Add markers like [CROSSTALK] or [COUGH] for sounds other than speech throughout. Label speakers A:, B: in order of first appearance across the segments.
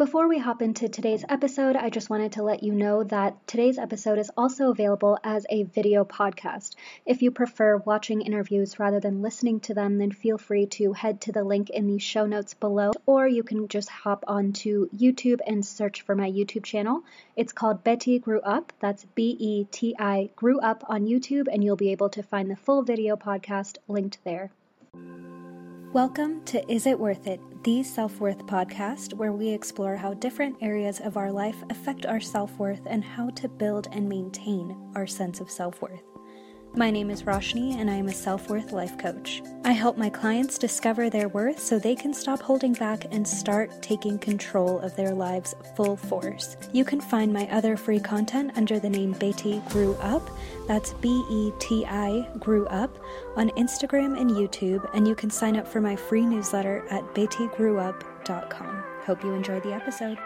A: Before we hop into today's episode, I just wanted to let you know that today's episode is also available as a video podcast. If you prefer watching interviews rather than listening to them, then feel free to head to the link in the show notes below, or you can just hop onto YouTube and search for my YouTube channel. It's called Beti Grew Up. That's B E T I Grew Up on YouTube, and you'll be able to find the full video podcast linked there. Welcome to Is It Worth It, the self worth podcast, where we explore how different areas of our life affect our self worth and how to build and maintain our sense of self worth. My name is Roshni, and I am a self worth life coach. I help my clients discover their worth so they can stop holding back and start taking control of their lives full force. You can find my other free content under the name Beti Grew Up. That's B E T I Grew Up on Instagram and YouTube, and you can sign up for my free newsletter at betigrewup.com. Hope you enjoy the episode.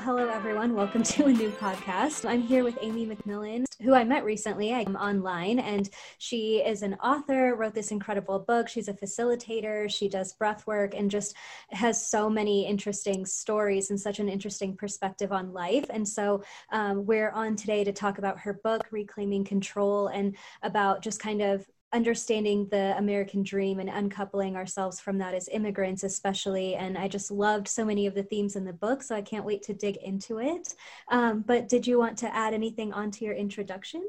A: Hello, everyone. Welcome to a new podcast. I'm here with Amy McMillan, who I met recently. I'm online, and she is an author, wrote this incredible book. She's a facilitator, she does breath work, and just has so many interesting stories and such an interesting perspective on life. And so, um, we're on today to talk about her book, Reclaiming Control, and about just kind of understanding the American dream and uncoupling ourselves from that as immigrants, especially. And I just loved so many of the themes in the book, so I can't wait to dig into it. Um, but did you want to add anything onto your introduction?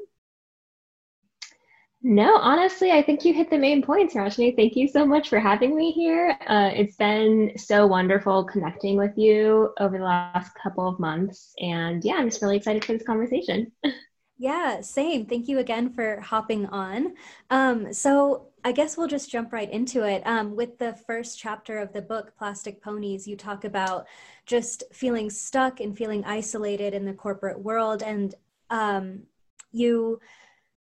B: No, honestly, I think you hit the main points, Roshni. Thank you so much for having me here. Uh, it's been so wonderful connecting with you over the last couple of months. And yeah, I'm just really excited for this conversation. [LAUGHS]
A: Yeah, same. Thank you again for hopping on. Um, so I guess we'll just jump right into it. Um, with the first chapter of the book, Plastic Ponies, you talk about just feeling stuck and feeling isolated in the corporate world. And um, you,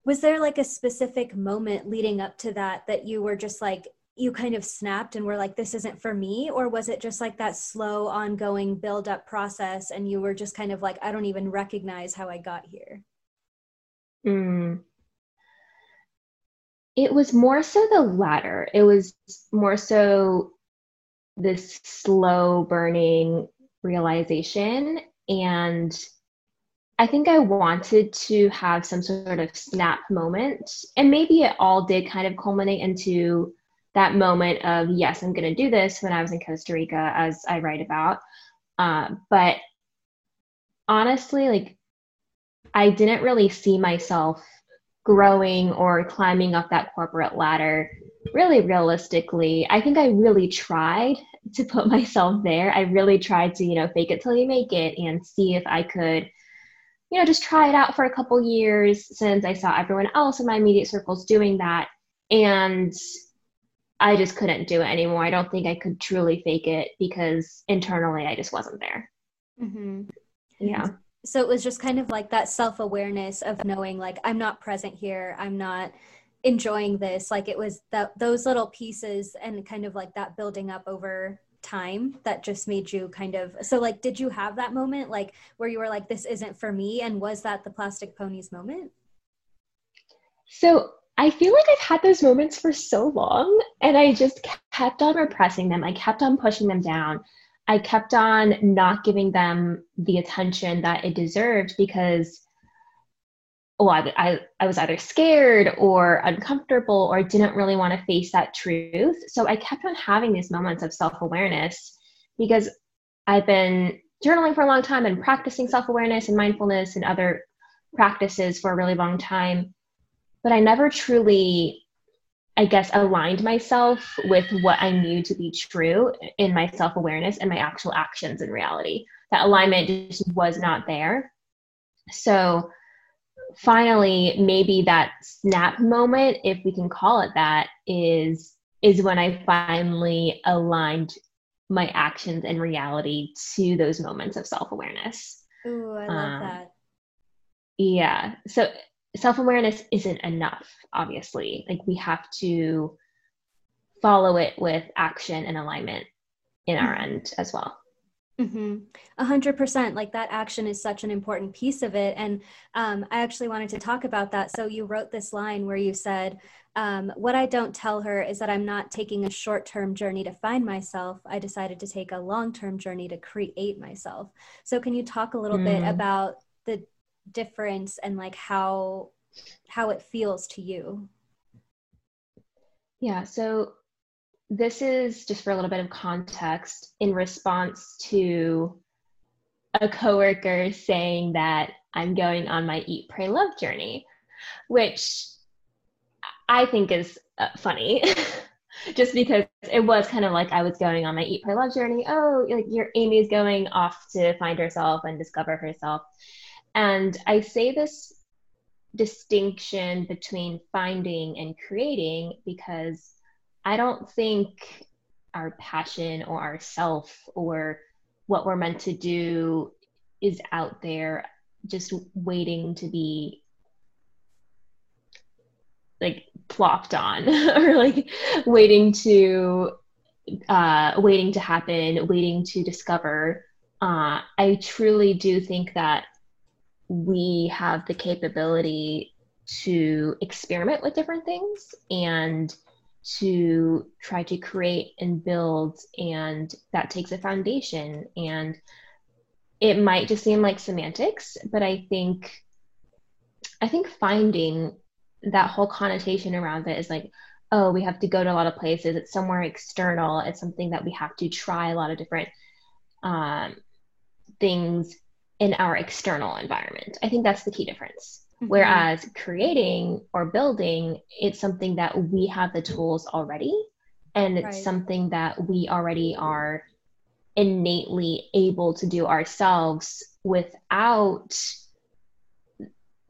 A: was there like a specific moment leading up to that that you were just like, you kind of snapped and were like, this isn't for me? Or was it just like that slow, ongoing build up process and you were just kind of like, I don't even recognize how I got here?
B: Mm. It was more so the latter. It was more so this slow burning realization. And I think I wanted to have some sort of snap moment. And maybe it all did kind of culminate into that moment of, yes, I'm going to do this when I was in Costa Rica, as I write about. Uh, but honestly, like I didn't really see myself growing or climbing up that corporate ladder really realistically. I think I really tried to put [LAUGHS] myself there. I really tried to, you know, fake it till you make it and see if I could, you know, just try it out for a couple years since I saw everyone else in my immediate circles doing that. And I just couldn't do it anymore. I don't think I could truly fake it because internally I just wasn't there. Mm-hmm. Yeah
A: so it was just kind of like that self-awareness of knowing like i'm not present here i'm not enjoying this like it was that those little pieces and kind of like that building up over time that just made you kind of so like did you have that moment like where you were like this isn't for me and was that the plastic ponies moment?
B: So i feel like i've had those moments for so long and i just kept on repressing them i kept on pushing them down I kept on not giving them the attention that it deserved because well, I, I, I was either scared or uncomfortable or didn't really want to face that truth. So I kept on having these moments of self awareness because I've been journaling for a long time and practicing self awareness and mindfulness and other practices for a really long time. But I never truly I guess, aligned myself with what I knew to be true in my self awareness and my actual actions in reality. That alignment just was not there. So, finally, maybe that snap moment, if we can call it that, is is when I finally aligned my actions and reality to those moments of self awareness.
A: Ooh, I love um, that.
B: Yeah. So self awareness isn't enough, obviously. Like we have to follow it with action and alignment in our mm-hmm. end as well.
A: Mm-hmm. A hundred percent. Like that action is such an important piece of it. And um, I actually wanted to talk about that. So you wrote this line where you said, um, what I don't tell her is that I'm not taking a short term journey to find myself. I decided to take a long term journey to create myself. So can you talk a little mm. bit about the difference and like how how it feels to you?
B: Yeah, so this is just for a little bit of context in response to a coworker saying that I'm going on my eat, pray, love journey, which I think is uh, funny. [LAUGHS] just because it was kind of like I was going on my eat, pray, love journey. Oh, like your Amy's going off to find herself and discover herself. And I say this distinction between finding and creating because I don't think our passion or our self or what we're meant to do is out there just waiting to be like plopped on [LAUGHS] or like waiting to uh waiting to happen waiting to discover. Uh i truly do think that we have the capability to experiment with different things and to try to create and build and that takes a foundation. And it might just seem like semantics but i think i think finding that whole connotation around it is like oh we have to go to a lot of places. It's somewhere external. It's something that we have to try a lot of different um, things in our external environment i think that's the key difference Mm-hmm. Whereas creating or building, it's something that we have the tools already, and it's right. something that we already are innately able to do ourselves without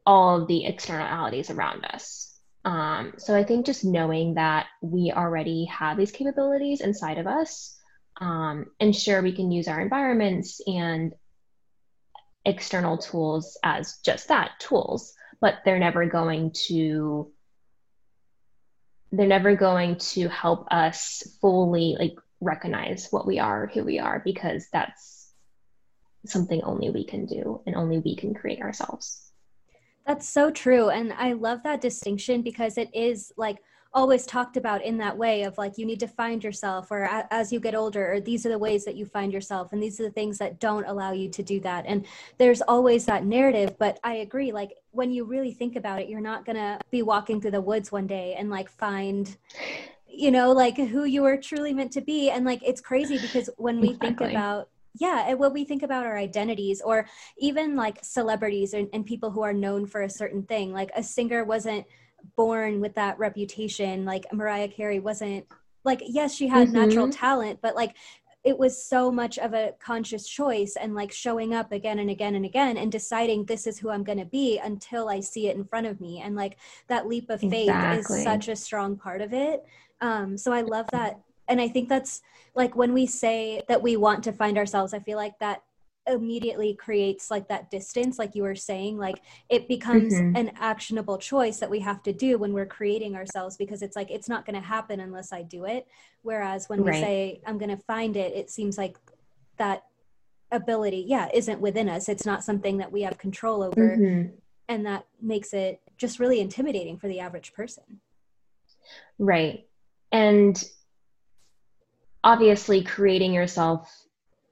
B: all of the externalities around us. Um, so I think just knowing that we already have these capabilities inside of us, um, and sure we can use our environments and external tools as just that tools but they're never going to they're never going to help us fully like recognize what we are who we are because that's something only we can do and only we can create ourselves.
A: That's so true and i love that distinction because it is like always talked about in that way of like you need to find yourself or as you get older or these are the ways that you find yourself and these are the things that don't allow you to do that and there's always that narrative but i agree like when you really think about it you're not going to be walking through the woods one day and like find you know like who you are truly meant to be and like it's crazy because when we exactly. think about yeah and when we think about our identities or even like celebrities and, and people who are known for a certain thing like a singer wasn't born with that reputation like mariah carey wasn't like yes she had mm-hmm. natural talent but like it was so much of a conscious choice and like showing up again and again and again and deciding this is who I'm going to be until I see it in front of me. And like that leap of faith exactly. is such a strong part of it. Um, so I love that. And I think that's like when we say that we want to find ourselves, I feel like that immediately creates like that distance like you were saying like it becomes mm-hmm. an actionable choice that we have to do when we're creating ourselves because it's like it's not going to happen unless i do it whereas when right. we say i'm going to find it it seems like that ability yeah isn't within us it's not something that we have control over mm-hmm. and that makes it just really intimidating for the average person
B: right and obviously creating yourself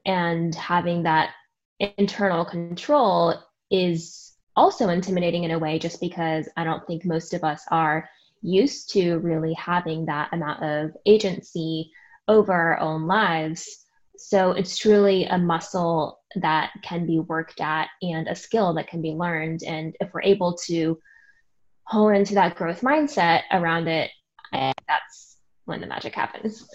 B: and having that internal control is also intimidating in a way just because I don't think most of us are used to really having that amount of agency over our own lives. So it's truly a muscle that can be worked at and a skill that can be learned. And if we're able to hone into that growth mindset around it, that's when the magic happens.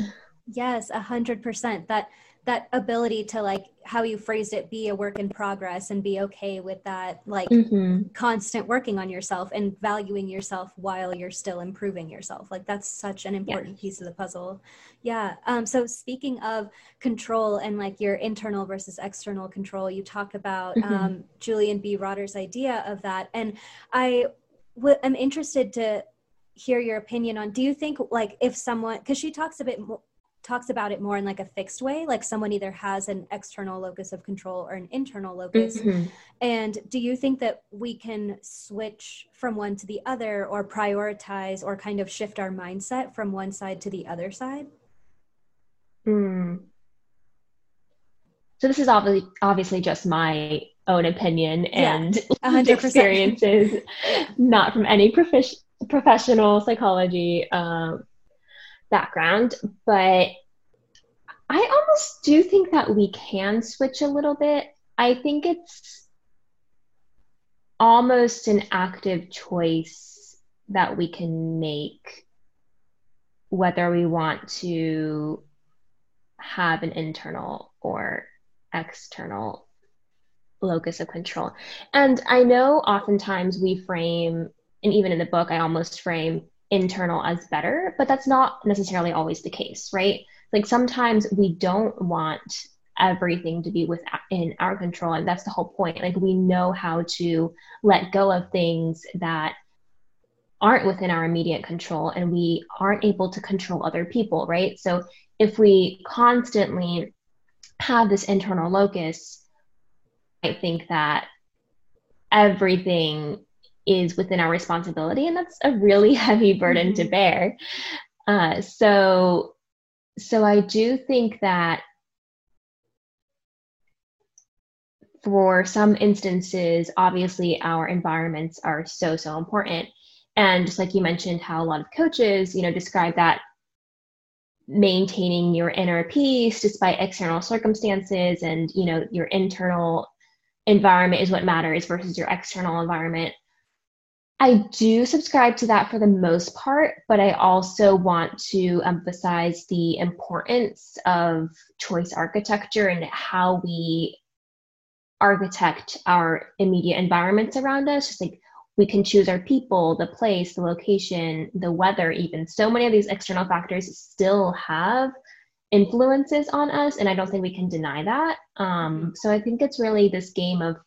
A: Yes, a hundred percent. That that ability to like how you phrased it be a work in progress and be okay with that like mm-hmm. constant working on yourself and valuing yourself while you're still improving yourself like that's such an important yeah. piece of the puzzle yeah um so speaking of control and like your internal versus external control you talk about mm-hmm. um julian b rotter's idea of that and i w- am interested to hear your opinion on do you think like if someone because she talks a bit more talks about it more in like a fixed way like someone either has an external locus of control or an internal locus mm-hmm. and do you think that we can switch from one to the other or prioritize or kind of shift our mindset from one side to the other side
B: mm. so this is obviously obviously just my own opinion and yeah, experiences not from any prof- professional psychology um, background, but I almost do think that we can switch a little bit. I think it's almost an active choice that we can make whether we want to have an internal or external locus of control. And I know oftentimes we frame, and even in the book, I almost frame internal as better, but that's not necessarily always the case, right? Like sometimes we don't want everything to be within our control, and that's the whole point. Like we know how to let go of things that aren't within our immediate control, and we aren't able to control other people, right? So if we constantly have this internal locus, I think that everything is within our responsibility and that's a really [LAUGHS] heavy burden mm-hmm. to bear. Uh, so so i do think that for some instances obviously our environments are so so important. And just like you mentioned how a lot of coaches you know describe that maintaining your inner peace despite external circumstances and you know your internal environment is what matters versus your external environment I do subscribe to that for the most part, but I also want to emphasize the importance of choice architecture and how we architect our immediate environments around us. Just like we can choose our people, the place, the location, the weather, even. So many of these external factors still have influences on us, and I don't think we can deny that. Um, so I think it's really this game of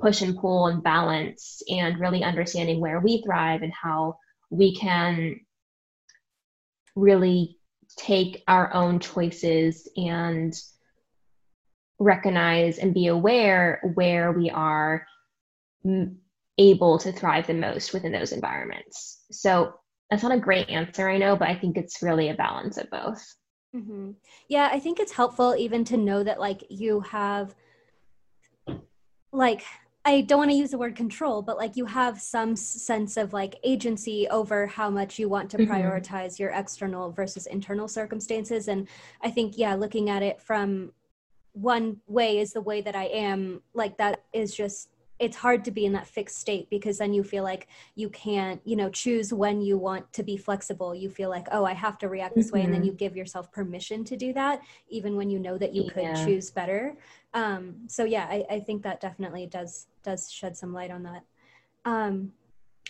B: push and pull and balance and really understanding where we thrive and how we can really take our own choices and recognize and be aware where we are able to thrive the most within those environments. So that's not a great answer, I know, but I think it's really a balance of both.
A: Mm-hmm. Yeah, I think it's helpful even to know that like you have like I don't want to use the word control, but like you have some sense of like agency over how much you want to mm-hmm. prioritize your external versus internal circumstances. And I think, yeah, looking at it from one way is the way that I am, like that is just it's hard to be in that fixed state because then you feel like you can't you know choose when you want to be flexible you feel like oh i have to react this mm-hmm. way and then mm-hmm. you give yourself permission to do that even when you know that you could yeah. choose better um, so yeah I, I think that definitely does does shed some light on that um,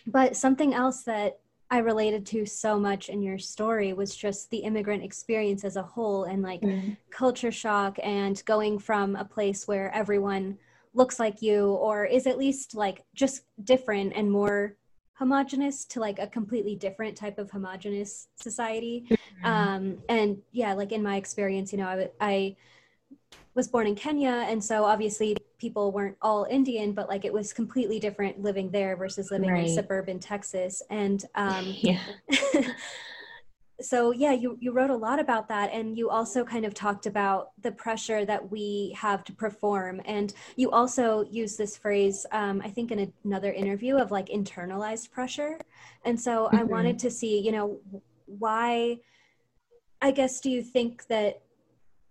A: but something else that I related to so much in your story was just the immigrant experience as a whole and like mm. culture shock and going from a place where everyone looks like you or is at least like just different and more homogenous to like a completely different type of homogenous society mm-hmm. um, and yeah like in my experience you know I, I was born in kenya and so obviously people weren't all indian but like it was completely different living there versus living right. in suburban texas and um, [LAUGHS] yeah [LAUGHS] so yeah you, you wrote a lot about that and you also kind of talked about the pressure that we have to perform. And you also use this phrase um, i think in another interview of like internalized pressure. And so mm-hmm. i wanted to see you know why i guess do you think that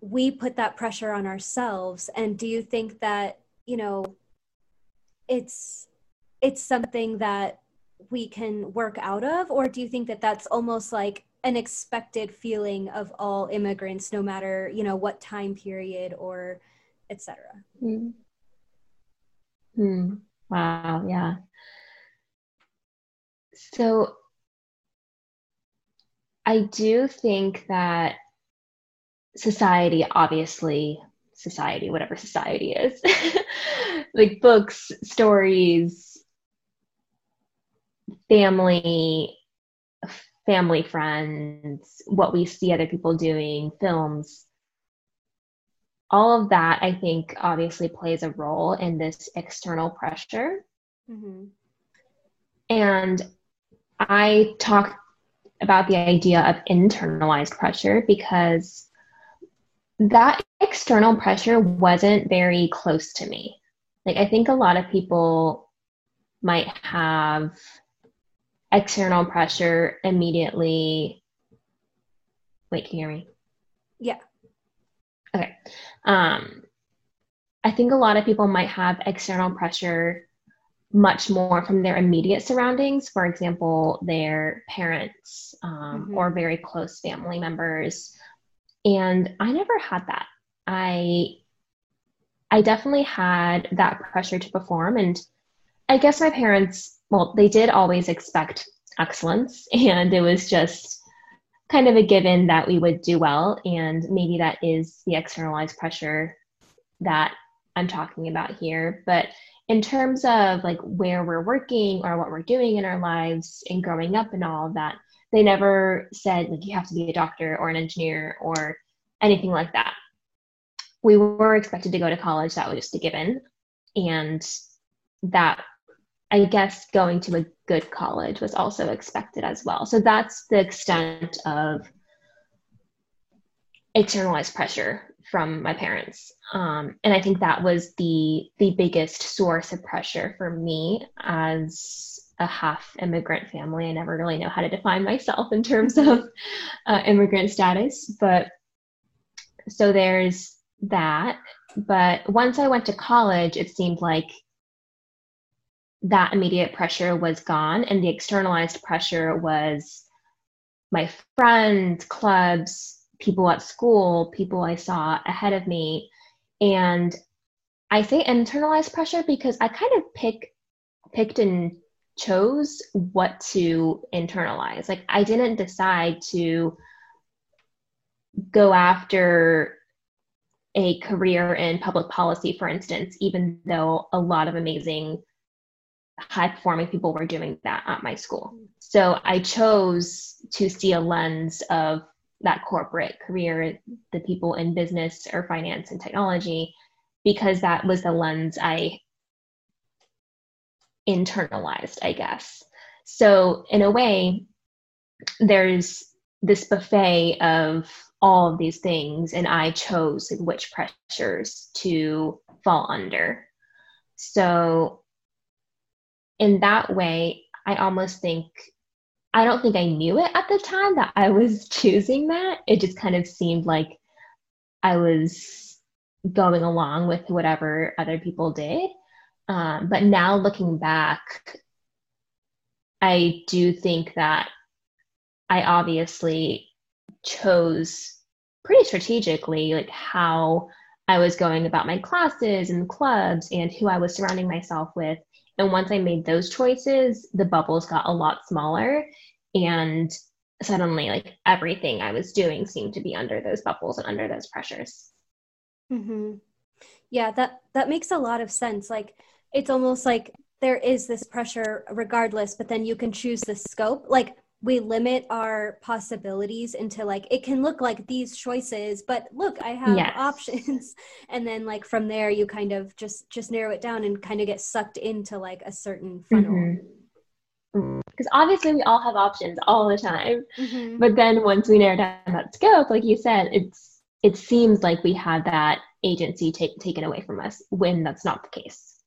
A: we put that pressure on ourselves? And do you think that you know it's it's something that we can work out of? Or do you think that that's almost like an expected feeling of all immigrants no matter you know what time period or etc mm.
B: mm. wow yeah so i do think that society obviously society whatever society is [LAUGHS] like books stories family family friends, what we see other people doing, films. All of that, I think, obviously plays a role in this external pressure. Mm-hmm. And I talk about the idea of internalized pressure because that external pressure wasn't very close to me. Like, I think a lot of people might have external pressure immediately. Wait, can you hear me?
A: Yeah.
B: Okay. Um, I think a lot of people might have external pressure much more from their immediate surroundings, for example, their parents um, mm-hmm. or very close family members. And I never had that. I I definitely had that pressure to perform and I guess my parents well, they did always expect excellence, [LAUGHS] and it was just kind of a given that we would do well. And maybe that is the externalized pressure that I'm talking about here. But in terms of like where we're working or what we're doing in our lives and growing up and all of that, they never said like you have to be a doctor or an engineer or anything like that. We were expected to go to college, that was just a given. And that I guess going to a good college was also expected as well. So that's the extent of externalized pressure from my parents. Um, and I think that was the the biggest source of pressure for me as a half immigrant family. I never really know how to define myself in terms of uh, immigrant status, but so there's that. But once I went to college, it seemed like that immediate pressure was gone and the externalized pressure was my friends clubs people at school people i saw ahead of me. And i say internalized pressure because i kind of pick picked and chose what to internalize. Like i didn't decide to go after a career in public policy for instance even though a lot of amazing high performing people were doing that at my school. So I chose to see a lens of that corporate career, the people in business or finance and technology, because that was the lens I internalized, I guess. So, in a way, there's this buffet of all of these things, and I chose which pressures to fall under. So, in that way, I almost think I don't think I knew it at the time that I was [LAUGHS] choosing that. It just kind of seemed like I was going along with whatever other people did. Um, but now looking back, I do think that I obviously chose pretty strategically like how I was going about my classes and clubs and who I was surrounding myself with and once I made those choices, the bubbles got a lot smaller. And suddenly, like everything I was doing seemed to be under those bubbles and under those pressures.
A: Mm-hmm. Yeah, that that makes a lot of sense. Like it's almost like there is this pressure regardless, but then you can choose the scope. Like we limit our possibilities into like it can look like these choices but look i have yes. options [LAUGHS] and then like from there you kind of just just narrow it down and kind of get sucked into like a certain funnel
B: mm-hmm. because obviously we all have options all the time mm-hmm. but then once we narrow down that scope like you said it's it seems like we have that agency take, taken away from us when that's not the case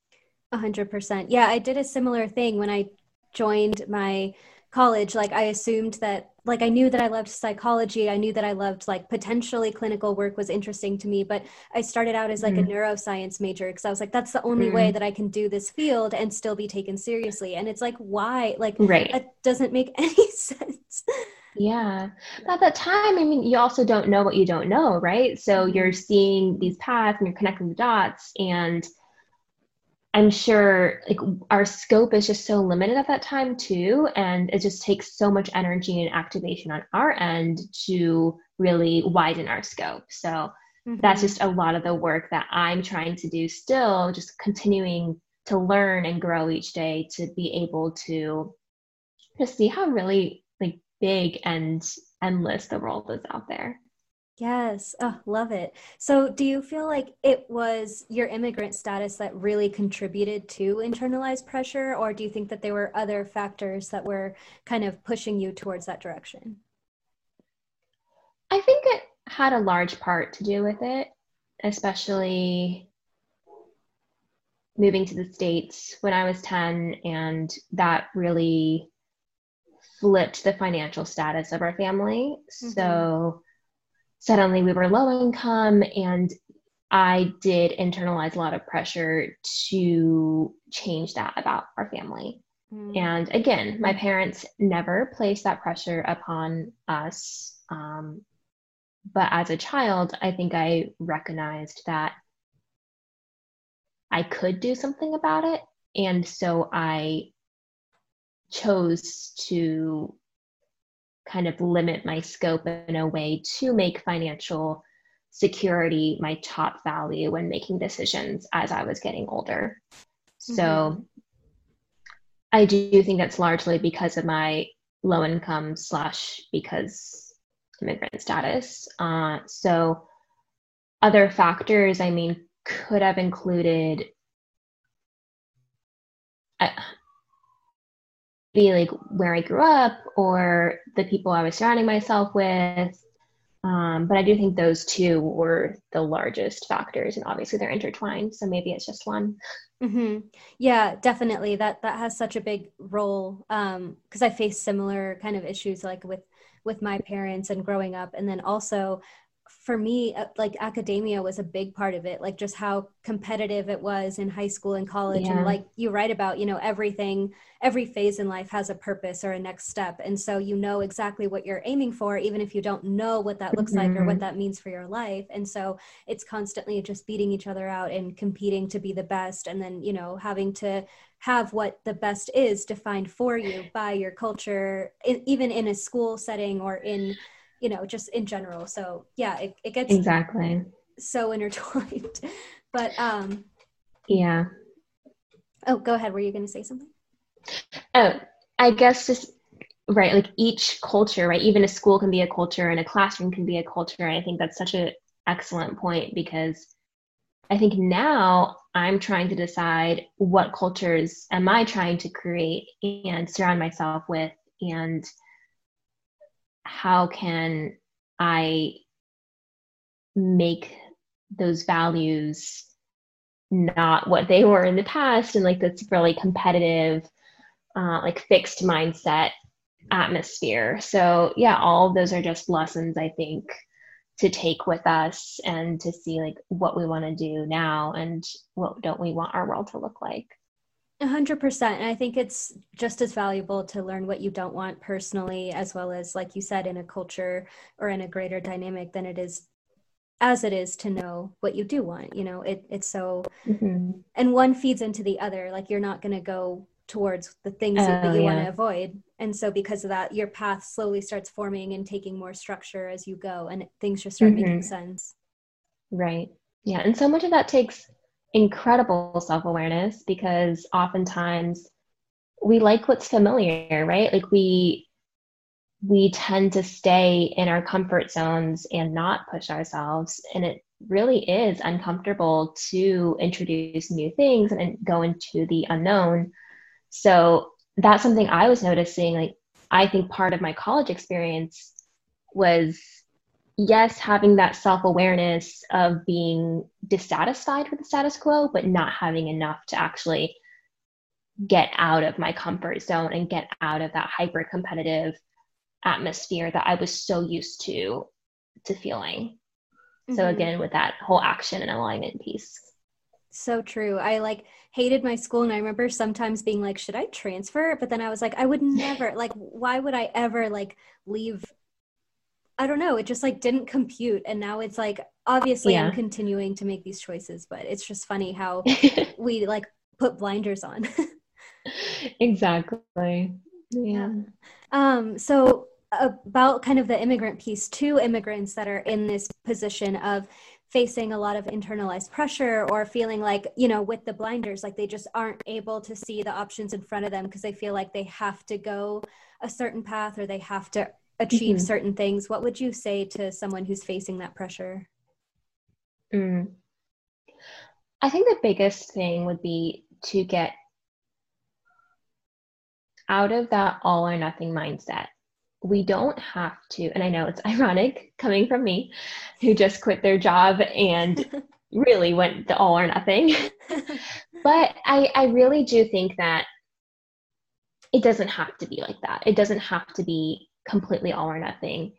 A: 100% yeah i did a similar thing when i joined my college like i assumed that like i knew that i loved psychology. I knew that i loved like potentially clinical work was interesting to me but i started out as like mm. a neuroscience major because i was like that's the only mm. way that i can do this field and still be taken seriously. And it's like why? Like
B: right.
A: that doesn't make [LAUGHS] any sense.
B: Yeah. At that time i mean you also don't know what you don't know right? So mm-hmm. you're seeing these paths and you're connecting the dots and I'm sure like our scope is just so limited at that time too, and it just takes so much energy and activation on our end to really widen our scope. So mm-hmm. that's just a lot of the work that I'm trying to do still, just continuing to learn and grow each day to be able to just see how really like big and endless the world is out there.
A: Yes, oh, love it. So, do you feel like it was your immigrant status that really contributed to internalized pressure, or do you think that there were other factors that were kind of pushing you towards that direction?
B: I think it had a large part to do with it, especially moving to the States when I was 10, and that really flipped the financial status of our family. Mm-hmm. So, suddenly we were low income and I did internalize a lot of pressure to change that about our family. Mm. And again, my parents never placed that pressure upon us. Um, but as a child, I think I recognized that I could do something about it. And so I chose to kind of limit my scope in a way to make financial security my top value when making decisions as I was getting older. Mm-hmm. So I do think that's largely because of my low income slash because immigrant status. Uh, so other factors, I mean, could have included. Be like where I grew up or the people I was surrounding myself with. Um, but I do think those two were the largest factors, and obviously they're intertwined. So maybe it's just one.
A: Mm-hmm. Yeah, definitely. That that has such a big role because um, I face similar kind of issues like with with my parents and growing up, and then also for me uh, like academia was a big part of it like just how competitive it was in high school and college yeah. and like you write about you know everything every phase in life has a purpose or a next step and so you know exactly what you're aiming for even if you don't know what that looks mm-hmm. like or what mm-hmm. that means for your life and so it's constantly just beating each other out and competing to be the best and then you know having to have what the best is defined for you by your culture in, even in a school setting or in you know, just in general. So yeah, it, it gets
B: exactly
A: so [LAUGHS] intertwined. but um
B: yeah.
A: Oh, go ahead. Were you going to say something?
B: Oh, I guess just right, like each culture, right? Even a school can be a culture and a classroom can be a culture. And I think that's such an excellent point because I think now I'm trying to decide what cultures am I trying to create and surround myself with and how can I make those values not what they were in the past and like this really competitive, uh, like fixed mindset atmosphere. So, yeah, all of those are just lessons I think to take with us and to see like what we want to do now and what don't we want our world to look like.
A: A hundred percent. And I think it's just as valuable to learn what you don't want personally, as well as, like you said, in a culture or in a greater dynamic than it is as it is to know what you do want. You know, it, it's so, mm-hmm. and one feeds into the other. Like you're not going to go towards the things that, that you yeah. want to avoid. And so because of that, your path slowly starts forming and taking more structure as you go and things just start mm-hmm. making sense.
B: Right. Yeah. And so much of that takes incredible self awareness because oftentimes we like what's familiar, right? Like we we tend to stay in our comfort zones and not push ourselves and it really is uncomfortable to introduce new things and go into the unknown so that's something i was noticing like i think part of my college experience was yes, having that self awareness of being dissatisfied with the status quo, but not having enough to actually get out of my comfort zone and get out of that hyper competitive atmosphere that I was so used to to feeling. Mm-hmm. So again, with that whole action and alignment piece.
A: So true. I like hated my school and I remember sometimes being like, should I transfer? But then I was like, I would [LAUGHS] never like why would I ever like leave I don't know, it just like didn't compute. And now it's like, obviously, yeah. I'm continuing to make these choices, but it's just funny how [LAUGHS] we like put blinders on. [LAUGHS]
B: exactly. Yeah.
A: Um, so, about kind of the immigrant piece, two immigrants that are in this position of facing a lot of internalized pressure or feeling like, you know, with the blinders, like they just aren't able to see the options in front of them because they feel like they have to go a certain path or they have to achieve mm-hmm. certain things. What would you say to someone who's facing that pressure?
B: Mm. I think the biggest thing would be to get out of that all or nothing mindset we don't have to, and I know it's [LAUGHS] ironic coming from me who just quit their job and [LAUGHS] really went the all or nothing. [LAUGHS] but I, I really do think that it doesn't have to be like that. It doesn't have to be completely all or nothing.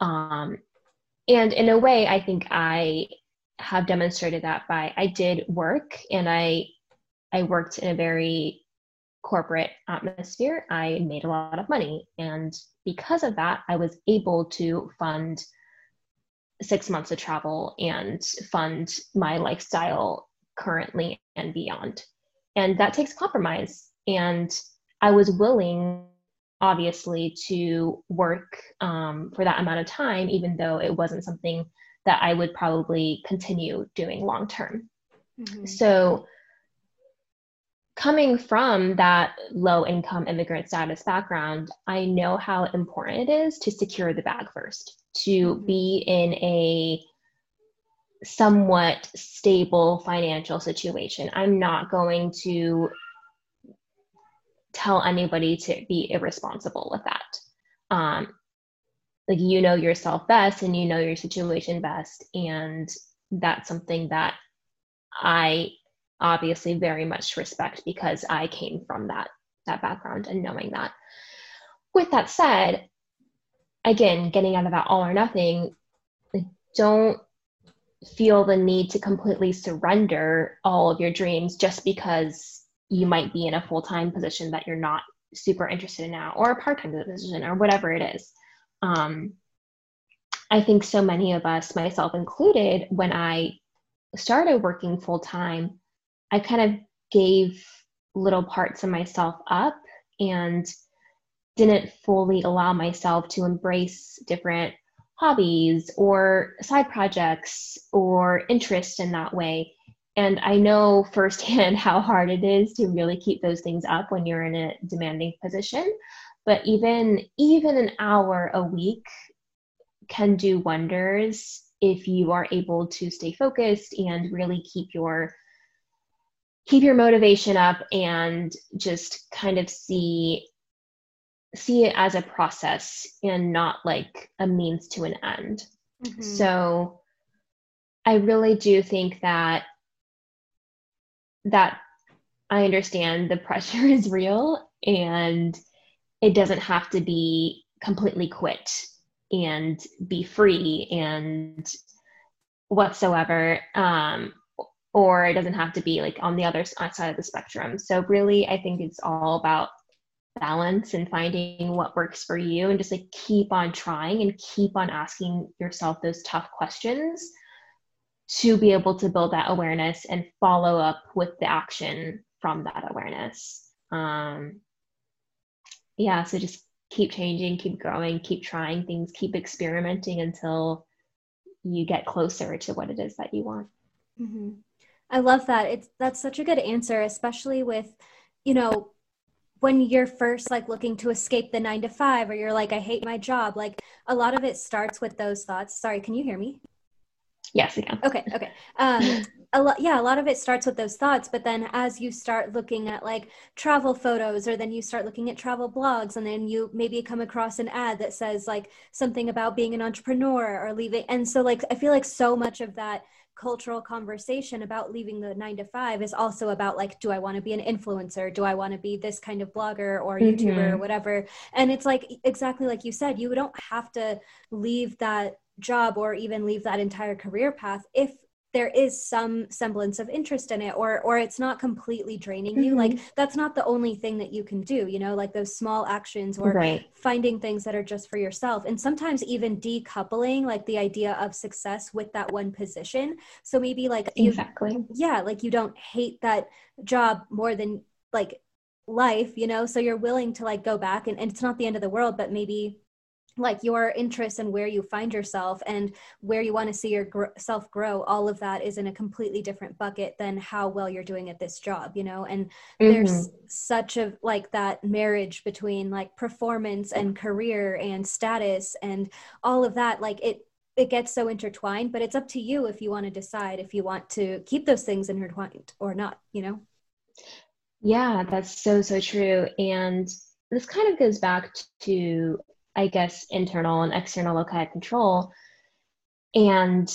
B: Um, and in a way, I think I have demonstrated that by I did work and I I worked in a very corporate atmosphere, I made a lot of money. And because of that, I was able to fund six months of travel and fund my lifestyle currently and beyond. And that takes compromise. And I was willing, obviously, to work um, for that amount of time, even though it wasn't something that I would probably continue doing long term. Mm-hmm. So, coming from that low income immigrant status background, I know how important it is to secure the bag first, to mm-hmm. be in a somewhat stable financial situation. I'm not going to tell anybody to be irresponsible with that. Um, like you know yourself best and you know your situation best and that's something that I obviously very much respect because I came from that that background and knowing that. With that said, again, getting out of that all or nothing, don't feel the need to completely surrender all of your dreams just because you might be in a full-time position that you're not super interested in now or a part-time position or whatever it is um, i think so many of us myself included when i started working full-time I kind of gave little parts of myself up and didn't fully allow myself to embrace different hobbies or side projects or interests in that way. And I know firsthand [LAUGHS] how hard it is to really keep those things up when you're in a demanding position. But even even an hour a week can do wonders if you are able to stay focused and really keep your keep your motivation up and just kind of see see it as a process and not like a means to an end. Mm-hmm. So I really do think that that I understand the pressure [LAUGHS] is real and it doesn't have to be completely quit and be free and whatsoever. Um, or it doesn't have to be like on the other side of the spectrum. So really, I think it's all about balance and finding what works for you and just like keep on trying and keep on asking yourself those tough questions to be able to build that awareness and follow up with the action from that awareness. Um, yeah, so just keep changing, keep growing, keep trying things, keep experimenting until you get closer to what it is that you want.
A: Mm-hmm. I love that. It's that's such a good answer, especially with, you know, when you're first like looking to escape the nine to five or you're like, I hate my job. Like a lot of it starts with those thoughts. Sorry, can you hear me?
B: Yes, again.
A: Okay, okay. Um, a lot, yeah, a lot of it starts with those thoughts, but then as you start looking at like travel photos, or then you start looking at travel blogs, and then you maybe come across an ad that says like something about being an entrepreneur or leaving, and so like I feel like so much of that cultural conversation about leaving the nine to five is also about like do i want to be an influencer do i want to be this kind of blogger or youtuber mm-hmm. or whatever and it's like exactly like you said you don't have to leave that job or even leave that entire career path if there is some semblance of interest in it or or it's not completely draining mm-hmm. you like mm-hmm. that's not the only thing that you can do you know like those small actions or right. finding things that are just for yourself and sometimes even decoupling like the idea of success with that one position so maybe like
B: exactly
A: yeah like you don't hate that job more than like life you know so you're willing to like go back and, and it's not the end of the world but maybe like your interests and where you find yourself and where you want to see yourself grow all of that is in a completely different bucket than how well you're doing at this job you know? And mm-hmm. there's such a like that marriage between like performance and career and status and all of that like it it gets so intertwined but it's up to you if you want to decide if you want to keep those things intertwined or not you know?
B: Yeah that's so so true. And this kind of goes back to I guess, internal and external loci of control. And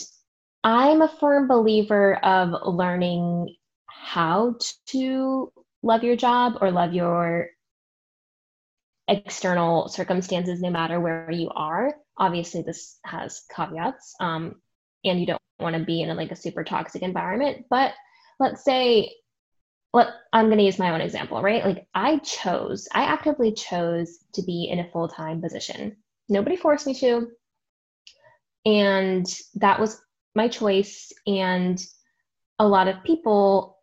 B: I'm a firm believer of learning how to love your job or love your external circumstances, no matter where you are. Obviously, this has caveats, um, and you don't want to be in a, like a super toxic environment. But let's say let I'm going to use my own example, right? Like I chose, I actively chose to be in a full-time position. Nobody forced me to. And that was my choice and a lot of people,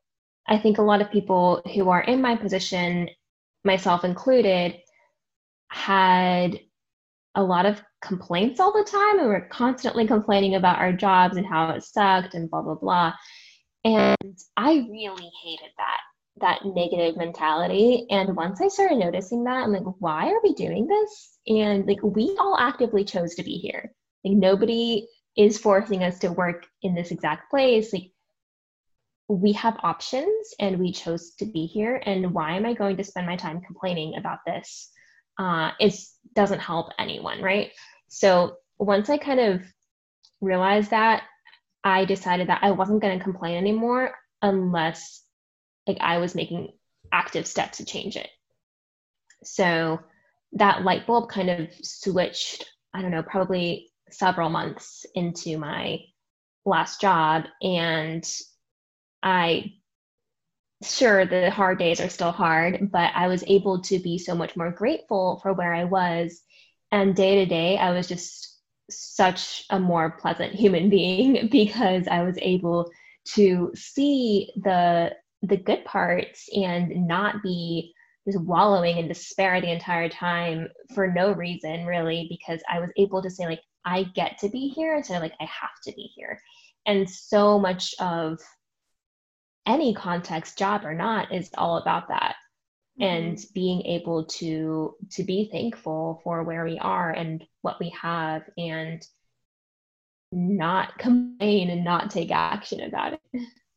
B: I think a lot of people who are in my position, myself included, had a lot of complaints all the time and we're constantly complaining about our jobs and how it sucked and blah blah blah and I really hated that that negative mentality. And once I started noticing that, I'm like, why are we doing this? And like we all actively chose to be here. Like nobody is forcing us to work in this exact place. Like we have options and we chose to be here. And why am I going to spend my time complaining about this? Uh, it doesn't help anyone, right? So once I kind of realized that, I decided that I wasn't going to complain anymore unless like I was making active steps to change it. So that light bulb kind of switched, I don't know, probably several months into my last job. And I, sure, the hard days are still hard, but I was able to be so much more grateful for where I was. And day to day, I was just such a more pleasant human being [LAUGHS] because I was able to see the the good parts and not be just wallowing in despair the entire time for no reason really because I was able to say like I get to be here instead of like I have to be here. And so much of any context, job or not, is all about that and mm-hmm. being able to to be thankful for where we are and what we have and not complain and not take action about it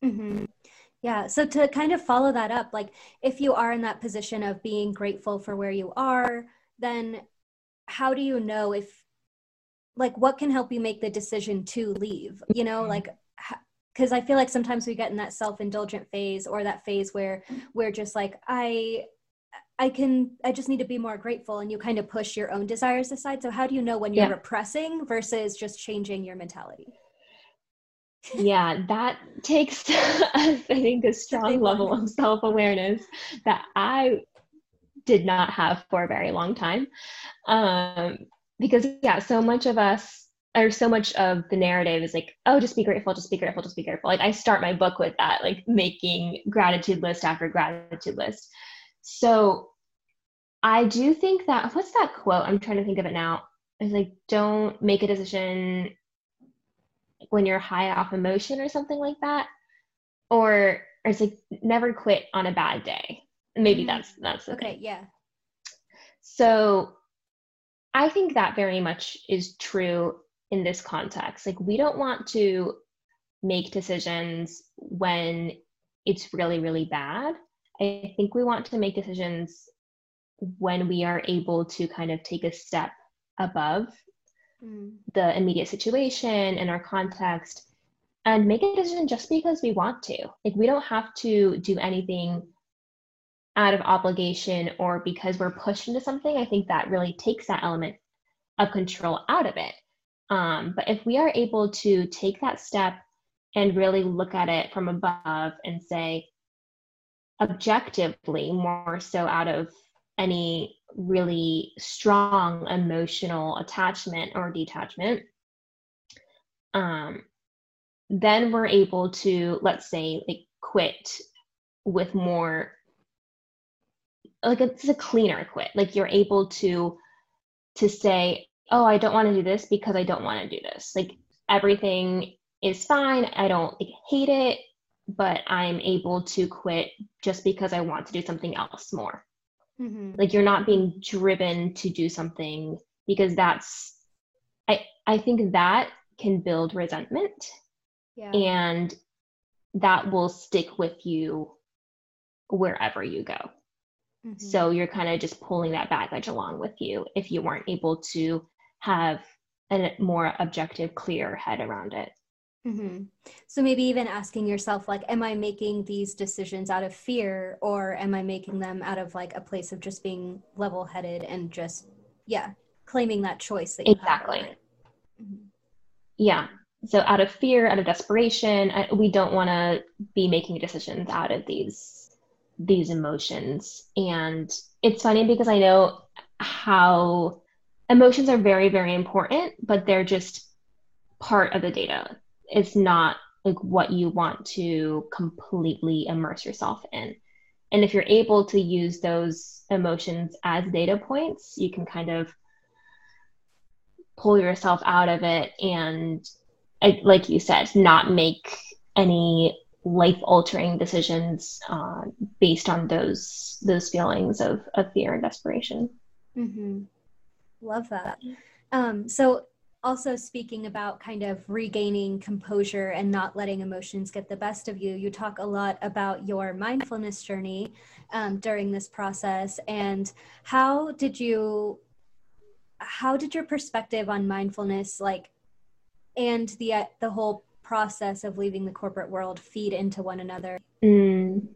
A: mm-hmm. yeah so to kind of follow that up like if you are in that position of being grateful for where you are then how do you know if like what can help you make the decision to leave you know mm-hmm. like because I feel like sometimes we get in that self-indulgent phase or that phase where we're just like I I can I just need to be more grateful and you kind of push your own desires aside. So how do you know when you're yeah. repressing versus just changing your mentality?
B: yeah, that takes [LAUGHS] I think a strong level of self-awareness that I did not have for a very long time. Um, because yeah, so much of us or so much of the narrative is like, oh, just be grateful, just be grateful, just be grateful. Like I start my book with that, like making gratitude list after gratitude list. So I do think that what's that quote? I'm trying to think of it now. It's like don't make a decision when you're high off emotion or something like that. Or, or it's like never quit on a bad day. Maybe mm-hmm. that's that's
A: okay. Thing. Yeah.
B: So I think that very much is true in this context. Like, we don't want to make decisions when it's really, really bad. I think we want to make decisions when we are able to kind of take a step above mm. the immediate situation and our context and make a decision just because we want to. Like, we don't have to do anything out of obligation or because we're pushed into something. I think that really takes that element of control out of it. Um, but if we are able to take that step and really look at it from above and say, objectively, more so out of any really strong emotional attachment or detachment, um, then we're able to, let's say, like quit with more, like it's a cleaner quit. Like you're able to to say, oh, I don't want to do this because I don't want to do this. Like everything is fine. I don't like, hate it, but I'm able to quit just because I want to do something else more. Mm-hmm. Like you're not being driven to do something because that's I I think that can build resentment. Yeah. And that will stick with you wherever you go. Mm-hmm. So you're kind of just pulling that baggage along with you if you weren't able to have a more objective, clear head around it.
A: Mm-hmm. So maybe even asking yourself, like, am I making these decisions out of fear or am I making them out of like a place of just being level headed and just, yeah, claiming that choice that
B: exactly. Mm-hmm. Yeah. So out of fear, out of desperation, we don't want to be making decisions out of these these emotions. And it's funny because I know how emotions are very, very important, but they're just part of the data. It's not like what you want to completely immerse yourself in. And if you're able to use those emotions as data points, you can kind of pull yourself out of it and, like you said, not make any life altering decisions uh, based on those those feelings of, of fear and desperation.
A: Mm-hmm. Love that. Um, so, also speaking about kind of regaining composure and not letting emotions get the best of you, you talk a lot about your mindfulness journey um, during this process. And how did you, how did your perspective on mindfulness, like, and the uh, the whole process of leaving the corporate world feed into one another?
B: Mm.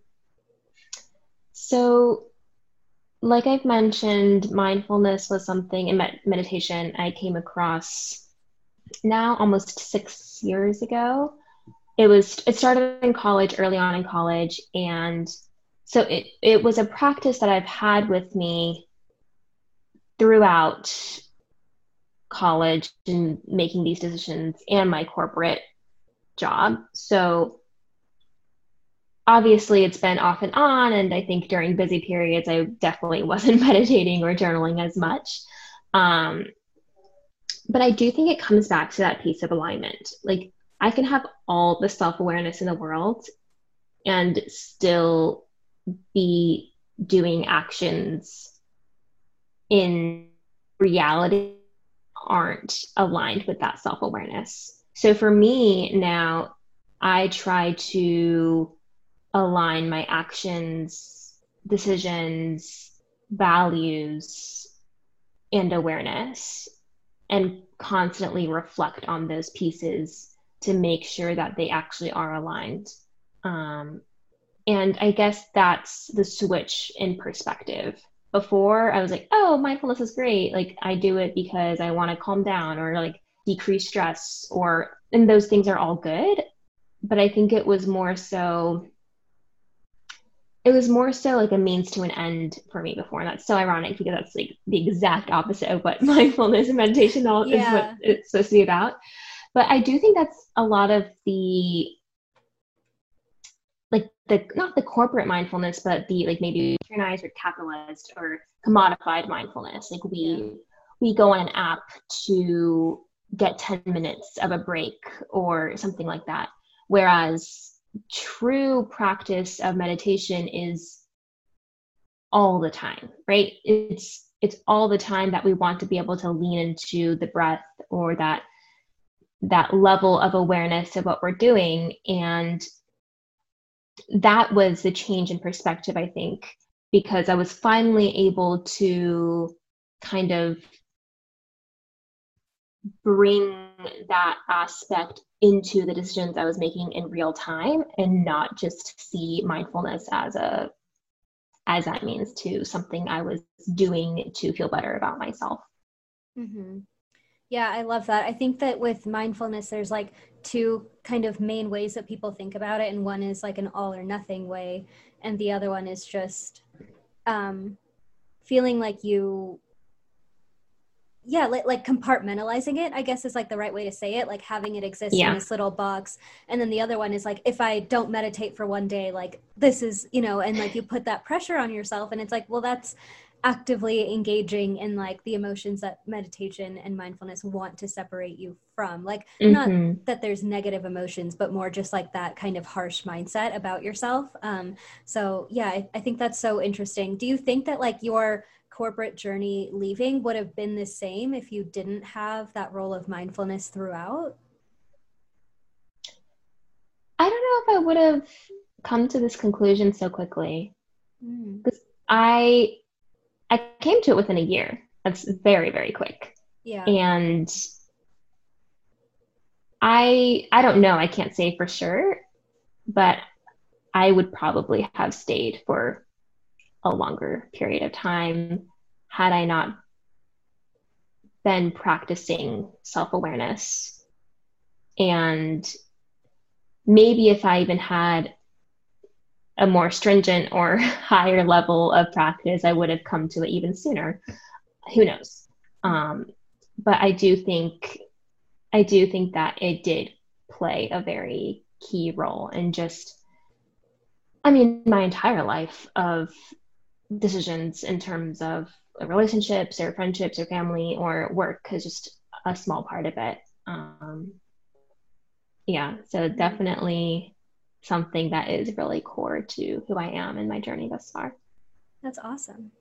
B: So, like I've mentioned, mindfulness was something in med- meditation I came across now almost six years ago. It was it started in college, early on in college, and so it it was a practice that I've had with me throughout college and making these decisions and my corporate job. So obviously it's been off and on and i think during busy periods i definitely [LAUGHS] wasn't meditating or journaling as much. Um, but i do think it comes back to that piece of alignment. Like i can have all the self-awareness in the world and still be doing actions in reality aren't aligned with that self-awareness. So for me now, I try to align my actions, decisions, values, and awareness and constantly reflect on those pieces to make sure that they actually are aligned. Um, and I guess that's the switch in perspective. Before I was like, oh, mindfulness is great. Like I do it because I want to calm down or like decrease stress or and those things are all good but i think it was more so it was more so like a means to an end for me before and that's so ironic because that's like the exact opposite of what [LAUGHS] mindfulness and meditation all yeah. is what it's supposed to be about but i do think that's a lot of the like the not the corporate mindfulness but the like maybe patronized or capitalized or commodified mindfulness like we we go on an app to get 10 minutes of a break or something like that. Whereas true practice of meditation is all the time, right? It's it's all the time that we want to be able to lean into the breath or that that level of awareness of what we're doing and that was the change in perspective i think because i was finally able to kind of bring that aspect into the decisions I was making in real time and not just see mindfulness as a as that means to something I was doing to feel better about myself.
A: Mm-hmm. Yeah, I love that. I think that with mindfulness, there's like two kind of main ways that people think about it, and one is like an all or nothing way, and the other one is just um, feeling like you yeah like, like compartmentalizing it i guess is like the right way to say it like having it exist yeah. in this little box and then the other one is like if i don't meditate for one day like this is you know and like you put that pressure on yourself and it's like well that's actively engaging in like the emotions that meditation and mindfulness want to separate you from like mm-hmm. not that there's negative emotions but more just like that kind of harsh mindset about yourself um so yeah I, I think that's so interesting do you think that like your corporate journey leaving would have been the same if you didn't have that role of mindfulness throughout
B: i don't know if i would have come to this conclusion so quickly because mm. i I came to it within a year. That's very, very quick.
A: Yeah.
B: And I I don't know, I can't say for sure, but I would probably have stayed for a longer period of time had I not been practicing self-awareness. And maybe if I even had a more stringent or [LAUGHS] higher level of practice, I would have come to it even sooner. Who knows? Um, but I do think, I do think that it did play a very key role in just, I mean, my entire life of decisions in terms of relationships or friendships or family or work is just a small part of it. Um, yeah, so definitely something that is really core to who I am in my journey thus far.
A: That's awesome.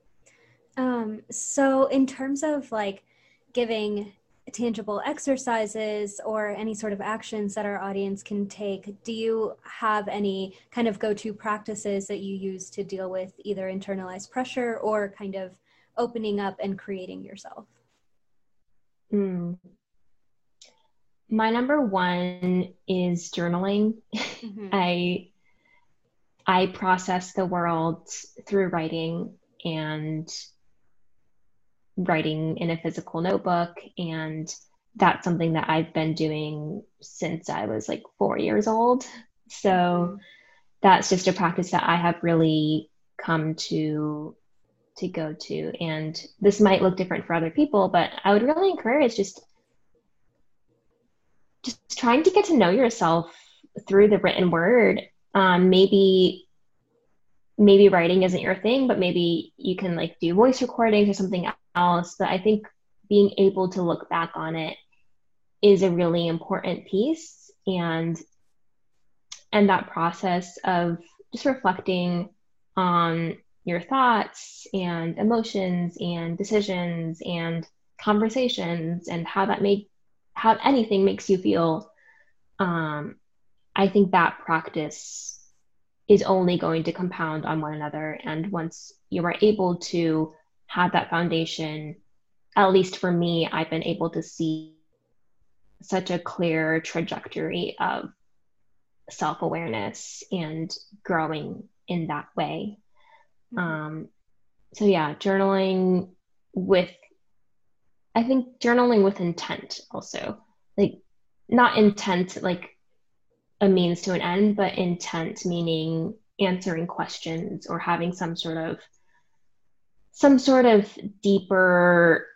A: Um, so, in terms of like giving tangible exercises or any sort of actions that our audience can take, do you have any kind of go to practices that you use to deal with either internalized pressure or kind of opening up and creating yourself?
B: Mm my number one is journaling. Mm-hmm. I I process the world through writing and writing in a physical notebook and that's something that I've been doing since I was like 4 years old. So that's just a practice that I have really come to to go to and this might look different for other people but I would really encourage just just trying to get to know yourself through the written word. Um, maybe maybe writing isn't your thing, but maybe you can like do voice recordings or something else. But I think being able to look back on it is a really important piece and and that process of just reflecting on your thoughts and emotions and decisions and conversations and how that made how anything makes you feel, um, I think that practice is only going to compound on one another. And once you are able to have that foundation, at least for me, I've been able to see such a clear trajectory of self awareness and growing in that way. Um, so, yeah, journaling with I think journaling with intent also. Like not intent like a means to an end, but intent meaning answering questions or having some sort of some sort of deeper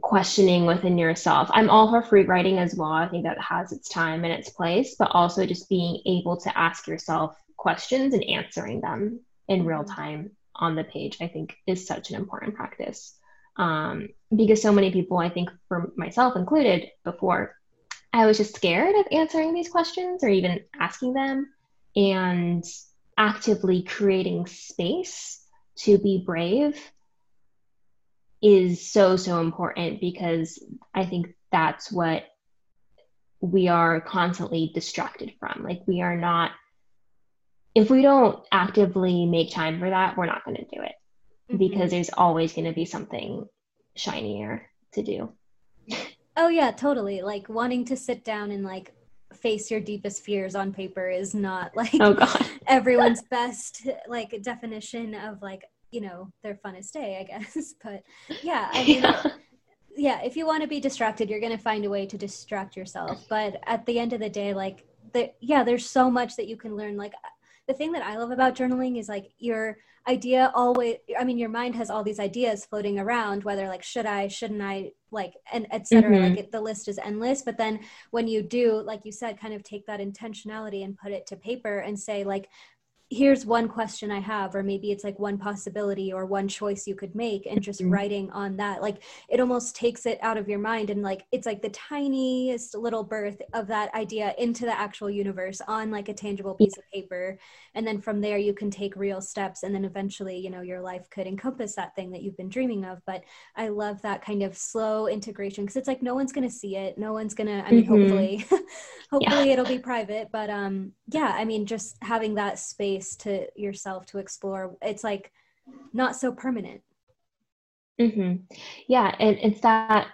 B: questioning within yourself. I'm all for free writing as well. I think that has its time and its place, but also just being able to ask yourself questions and answering them in real time on the page, I think is such an important practice um, because so many people, I think for myself included, before I was just scared of answering these questions or even asking them, and actively creating space to be brave is so so important because I think that's what we are constantly distracted from. Like we are not if we don't actively make time for that, we're not going to do it mm-hmm. because there's always going to be something shinier to do.
A: Oh yeah, totally. Like wanting to sit down and like face your deepest fears on paper is not like oh, God. [LAUGHS] everyone's best like definition of like, you know, their funnest day, I guess. [LAUGHS] But yeah, I mean yeah. yeah, if you want to be distracted, you're going to find a way to distract yourself. But at the end of the day, like the yeah, there's so much that you can learn like the thing that I love about journaling is like your idea always i mean your mind has all these ideas floating around whether like should i shouldn't i like and etc mm-hmm. like it, the list is endless but then when you do like you said kind of take that intentionality and put it to paper and say like here's one question I have, or maybe it's like one possibility or one choice you could make, and just mm-hmm. writing on that. Like it almost takes it out of your mind, and like it's like the tiniest little birth of that idea into the actual universe on like a tangible piece of paper. And then from there, you can take real steps, and then eventually, you know, your life could encompass that thing that you've been dreaming of. But I love that kind of slow integration because it's like no one's going to see it, no one's going to, I mean, mm-hmm. hopefully, [LAUGHS] hopefully yeah. it'll be private, but um, yeah, I mean, just having that space space to yourself to explore it's like not so permanent
B: mm-hmm. yeah and it's that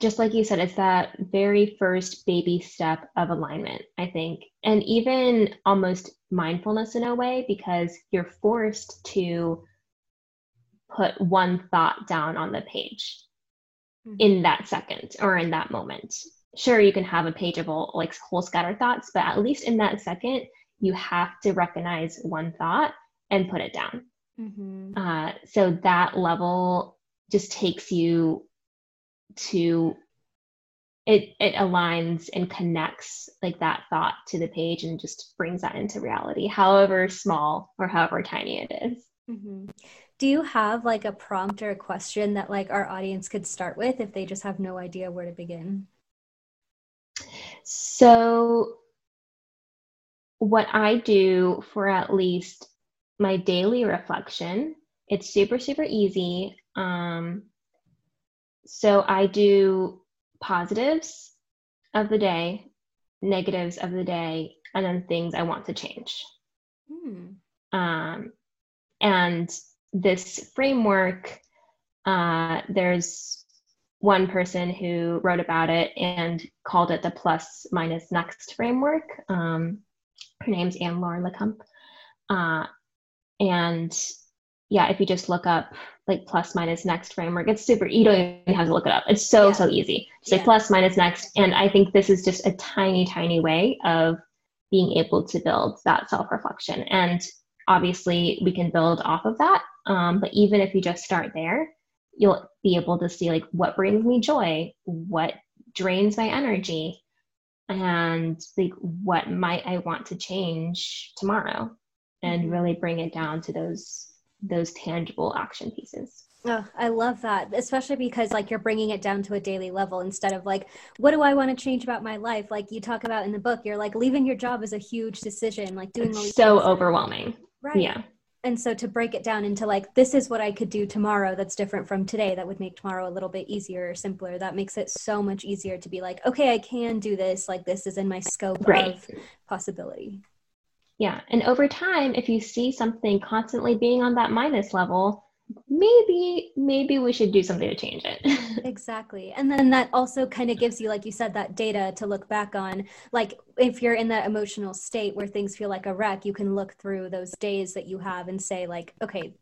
B: just like you said it's that very first baby step of alignment i think and even almost mindfulness in a way because you're forced to put one thought down on the page mm-hmm. in that second or in that moment sure you can have a page of all like whole scattered thoughts but at least in that second you have to recognize one thought and put it down. Mm-hmm. Uh, so that level just takes you to it it aligns and connects like that thought to the page and just brings that into reality however small or however tiny it is.
A: Mm-hmm. do you have like a prompt or a question that like our audience could start with if they just have no idea where to begin
B: so what I do for at least my daily reflection, it's super, super easy. Um, so I do positives of the day, negatives of the day, and then things I want to change. Hmm. Um, and this framework, uh, there's one person who wrote about it and called it the plus minus next framework. Um, her name's Anne Lauren Le Cunff. Uh, and yeah, if you just look up like plus minus next framework, it's super, you don't even have to look it up. It's so, yeah. so easy. Say yeah. plus minus next. And I think this is just a tiny, tiny way of being able to build that self reflection. And obviously, we can build off of that. Um, but even if you just start there, you'll be able to see like what brings me joy, what drains my energy, and like what might i want to change tomorrow and mm-hmm. really bring it down to those those tangible action pieces
A: Oh, I love that, especially because like you're bringing it down to a daily level instead of like, what do I want to change about my life? Like you talk about in the book, you're like leaving your job is a huge decision, like doing
B: these so overwhelming.
A: Right. Yeah and so to break it down into like this is what i could do tomorrow that's different from today that would make tomorrow a little bit easier or simpler that makes it so much easier to be like okay i can do this. Like this is in my scope right. of possibility.
B: Yeah. And over time if you see something constantly being on that minus level maybe maybe we should do something to change it. [LAUGHS]
A: Exactly. And then that also kind of gives you like you said that data to look back on. Like if you're in that emotional state where things feel like a wreck you can look through those days that you have and say like okay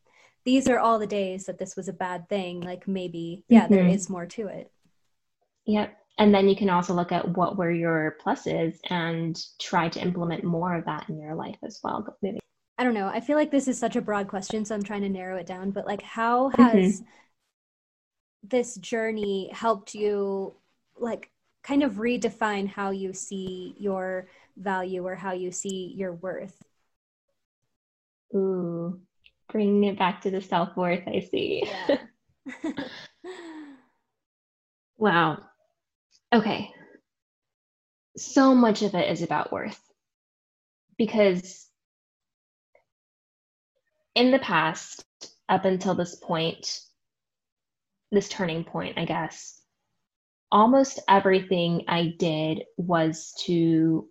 A: these are all the days that this was a bad thing. Like maybe yeah mm-hmm. there is more to it.
B: Yep. And then you can also look at what were your pluses and try to implement more of that in your life as well moving
A: I don't know. I feel like this is such a broad question, so I'm trying to narrow it down. But like, how has mm-hmm. this journey helped you, like, kind of redefine how you see your value or how you see your worth?
B: Ooh, bringing it back to the self worth. I see. Yeah. [LAUGHS] wow. Okay. So much of it is about worth because in the past, up until this point, this turning point, I guess, almost everything I did was to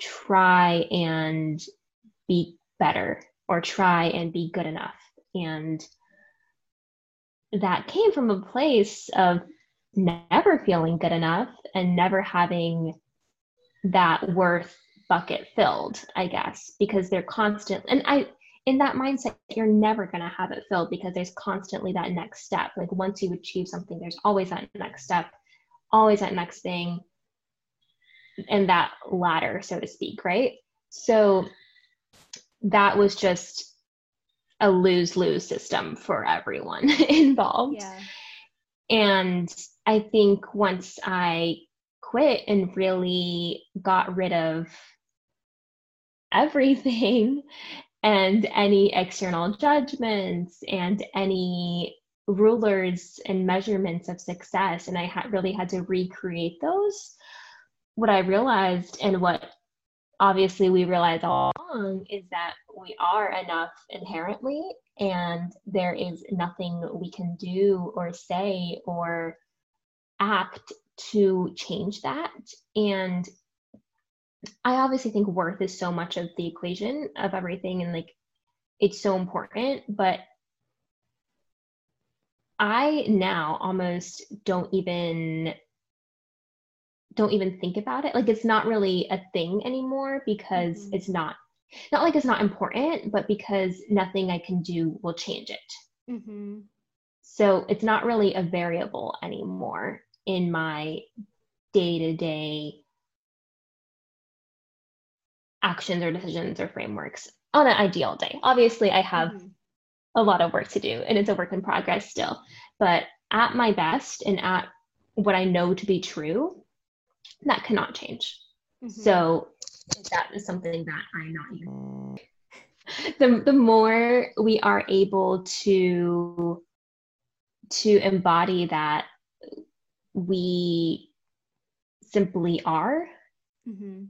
B: try and be better or try and be good enough. And that came from a place of never feeling good enough and never having that worth bucket filled, I guess, because they're constant. And I, in that mindset, you're never going to have it filled because there's constantly that next step. Like once you achieve something, there's always that next step, always that next thing, and that ladder, so to speak, right? So that was just a lose lose system for everyone [LAUGHS] involved. Yeah. And I think once I quit and really got rid of everything [LAUGHS] and any external judgments and any rulers and measurements of success. And i had really had to recreate those. What i realized and what obviously we realize all along is that we are enough inherently and there is nothing we can do or say or act to change that. And i obviously think worth is so much of the equation of everything and like it's so important but i now almost don't even don't even think about it like it's not really a thing anymore because mm-hmm. it's not not like it's not important but because nothing i can do will change it mm-hmm. so it's not really a variable anymore in my day-to-day actions or decisions or frameworks on an ideal day obviously i have mm-hmm. a lot of work to do and it's a work in progress still but at my best and at what i know to be true that cannot change. Mm-hmm. So that is something that I'm not using. [LAUGHS] The, the more we are able to to embody that we simply are mm-hmm.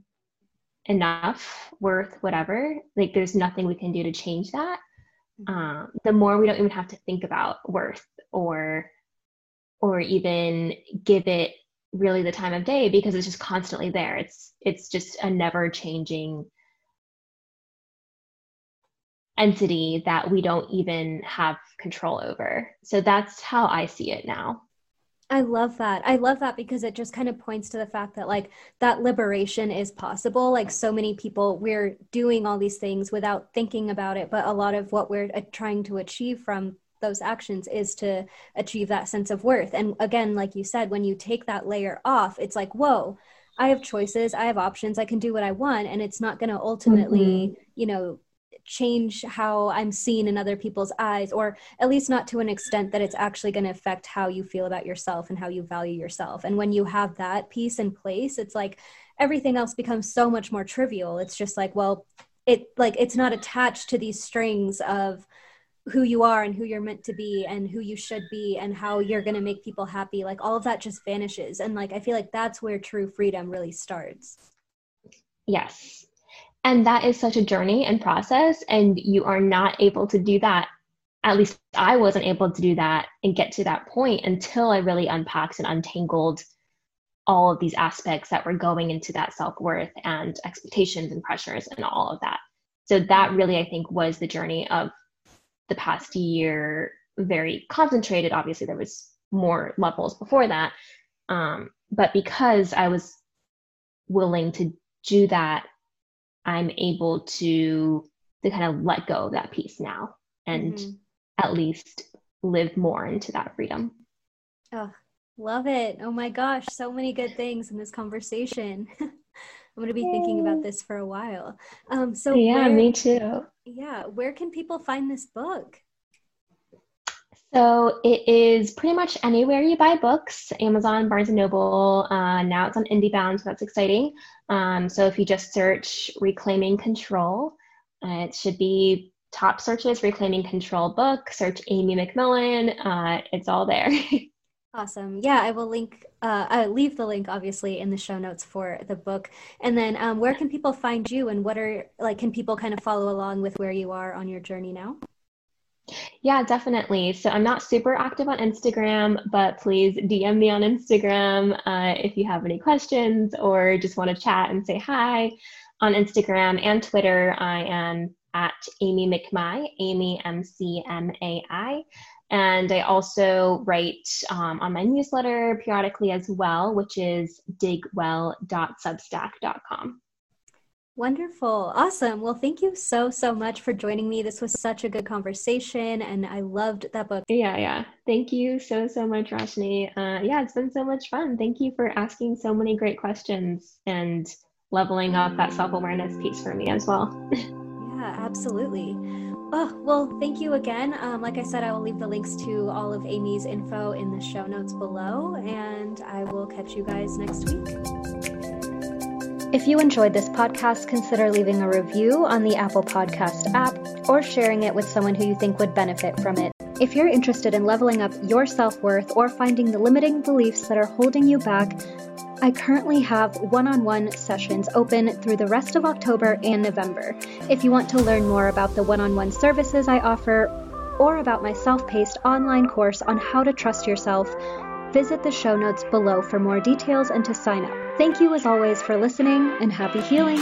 B: Enough worth whatever like there's nothing we can do to change that. Mm-hmm. um, the more we don't even have to think about worth or or even give it really the time of day because it's just constantly there. It's it's just a never changing entity that we don't even have control over. So that's how i see it now
A: I love that. I love that because it just kind of points to the fact that like that liberation is possible. Like so many people we're doing all these things without thinking about it, but a lot of what we're uh, trying to achieve from those actions is to achieve that sense of worth. And again, like you said, when you take that layer off, it's like, whoa, I have choices, I have options, I can do what I want. And it's not going to ultimately, mm-hmm. you know, change how I'm seen in other people's eyes, or at least not to an extent that it's actually going to affect how you feel about yourself and how you value yourself. And when you have that piece in place, it's like everything else becomes so much more trivial. It's just like, well, it like it's not attached to these strings of who you are and who you're meant to be and who you should be and how you're going to make people happy like all of that just vanishes and like i feel like that's where true freedom really starts
B: yes and that is such a journey and process and you are not able to do that at least i wasn't able to do that and get to that point until i really unpacked and untangled all of these aspects that were going into that self-worth and expectations and pressures and all of that so that really i think was the journey of the past year very concentrated. Obviously, there was more levels before that. Um, but because I was willing to do that, I'm able to to kind of let go of that piece now and mm-hmm. at least live more into that freedom.
A: Oh, love it. Oh my gosh, so many good things in this conversation. [LAUGHS] I'm going to be thinking about this for a while. Um, so
B: yeah, where, me too.
A: Yeah, where can people find this book?
B: So it is pretty much anywhere you buy books, Amazon, Barnes and Noble. Uh, now it's on IndieBound, so that's exciting. Um, so if you just search "Reclaiming Control," uh, it should be top searches. Reclaiming Control book. Search Amy McMillan. Uh, it's all there. [LAUGHS]
A: Awesome. Yeah, I will link, uh, I'll leave the link obviously in the show notes for the book. And then um, where can people find you and what are, like, can people kind of follow along with where you are on your journey now?
B: Yeah, definitely. So I'm not super active on Instagram, but please DM me on Instagram uh, if you have any questions or just want to chat and say hi. On Instagram and Twitter, I am at Amy McMai, Amy M C M A I. And I also write um, on my newsletter periodically as well, which is digwell.substack.com.
A: Wonderful. Awesome. Well, thank you so, so much for joining me. This was such a good conversation and I loved that book.
B: Yeah, yeah. Thank you so, so much, Roshni. Uh, yeah, it's been so much fun. Thank you for asking so many great questions and leveling up that self awareness piece for me as well. [LAUGHS]
A: yeah, absolutely. Oh, well, thank you again. Um, like I said, I will leave the links to all of Amy's info in the show notes below, and I will catch you guys next week. If you enjoyed this podcast, consider leaving a review on the Apple Podcast app or sharing it with someone who you think would benefit from it. If you're interested in leveling up your self worth or finding the limiting beliefs that are holding you back, I currently have one on one sessions open through the rest of October and November. If you want to learn more about the one on one services I offer or about my self paced online course on how to trust yourself, visit the show notes below for more details and to sign up. Thank you as always for listening and happy healing.